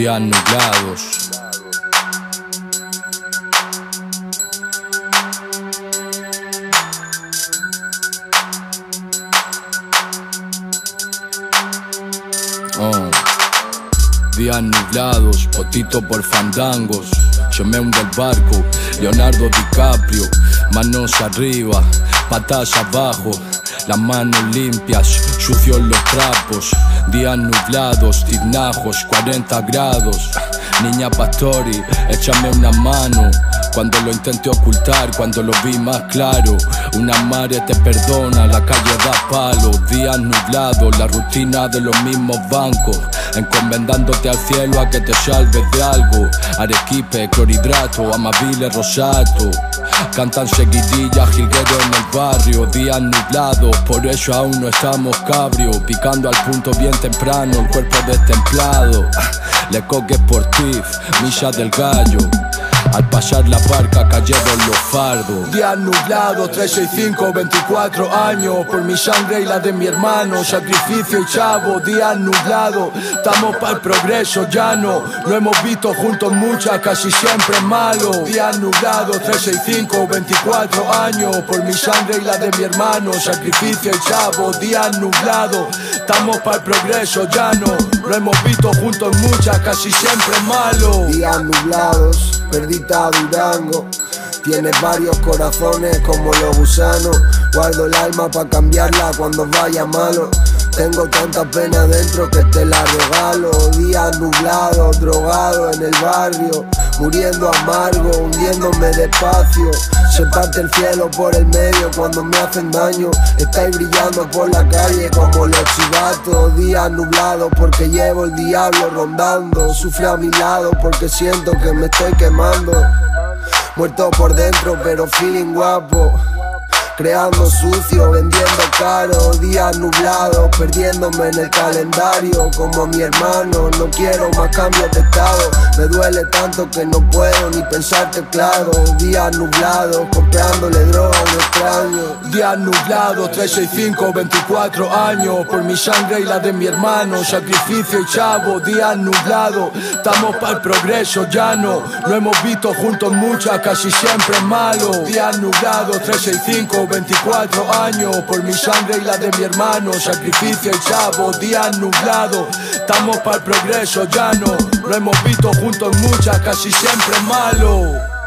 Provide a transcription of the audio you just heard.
Días nublados. Oh. Días nublados, potito por fandangos. Yo me hundo el barco, Leonardo DiCaprio, manos arriba, patas abajo, las manos limpias, sucios los trapos. Días nublados, tiznajos, 40 grados. Niña Pastori, échame una mano. Cuando lo intenté ocultar, cuando lo vi más claro. Una madre te perdona, la calle da palo. Días nublados, la rutina de los mismos bancos. Encomendándote al cielo a que te salves de algo. Arequipe, clorhidrato, amabile, rosato. Cantan seguidillas, jilguero en el barrio, días nublados, por eso aún no estamos cabrio, picando al punto bien temprano, el cuerpo destemplado. Le coque sportif, milla del gallo. Al pasar la barca cayeron los fardos. Días nublados, 365, 24 años. Por mi sangre y la de mi hermano. Sacrificio y chavo, días nublados. Estamos para el progreso, ya no. Lo hemos visto juntos muchas, casi siempre malo. Días nublados, 365, 24 años. Por mi sangre y la de mi hermano. Sacrificio y chavo, días nublados. Estamos para el progreso, ya no. Lo hemos visto juntos muchas, casi siempre malo. Días nublados, perdita Durango. Tienes varios corazones como los gusanos. Guardo el alma para cambiarla cuando vaya malo. Tengo tanta pena dentro que te la regalo. Días nublados, drogado en el barrio. Muriendo amargo, hundiéndome despacio. Se el cielo por el medio cuando me hacen daño. Estáis brillando por la calle como los chivatos. Días nublados porque llevo el diablo rondando. Sufre a mi lado porque siento que me estoy quemando. Muerto por dentro, pero feeling guapo. Creando sucio, vendiendo caro, días nublados, perdiéndome en el calendario como mi hermano. No quiero más cambios de estado, me duele tanto que no puedo ni pensarte claro. Días nublados, comprándole droga a. Días nublados, 365, 24 años. Por mi sangre y la de mi hermano. Sacrificio y chavo, días nublados. Estamos para el progreso, ya no. Lo hemos visto juntos muchas, casi siempre malo. Días nublados, 365, 24 años. Por mi sangre y la de mi hermano. Sacrificio y chavo, días nublados. Estamos para el progreso, ya no. Lo hemos visto juntos muchas, casi siempre malo.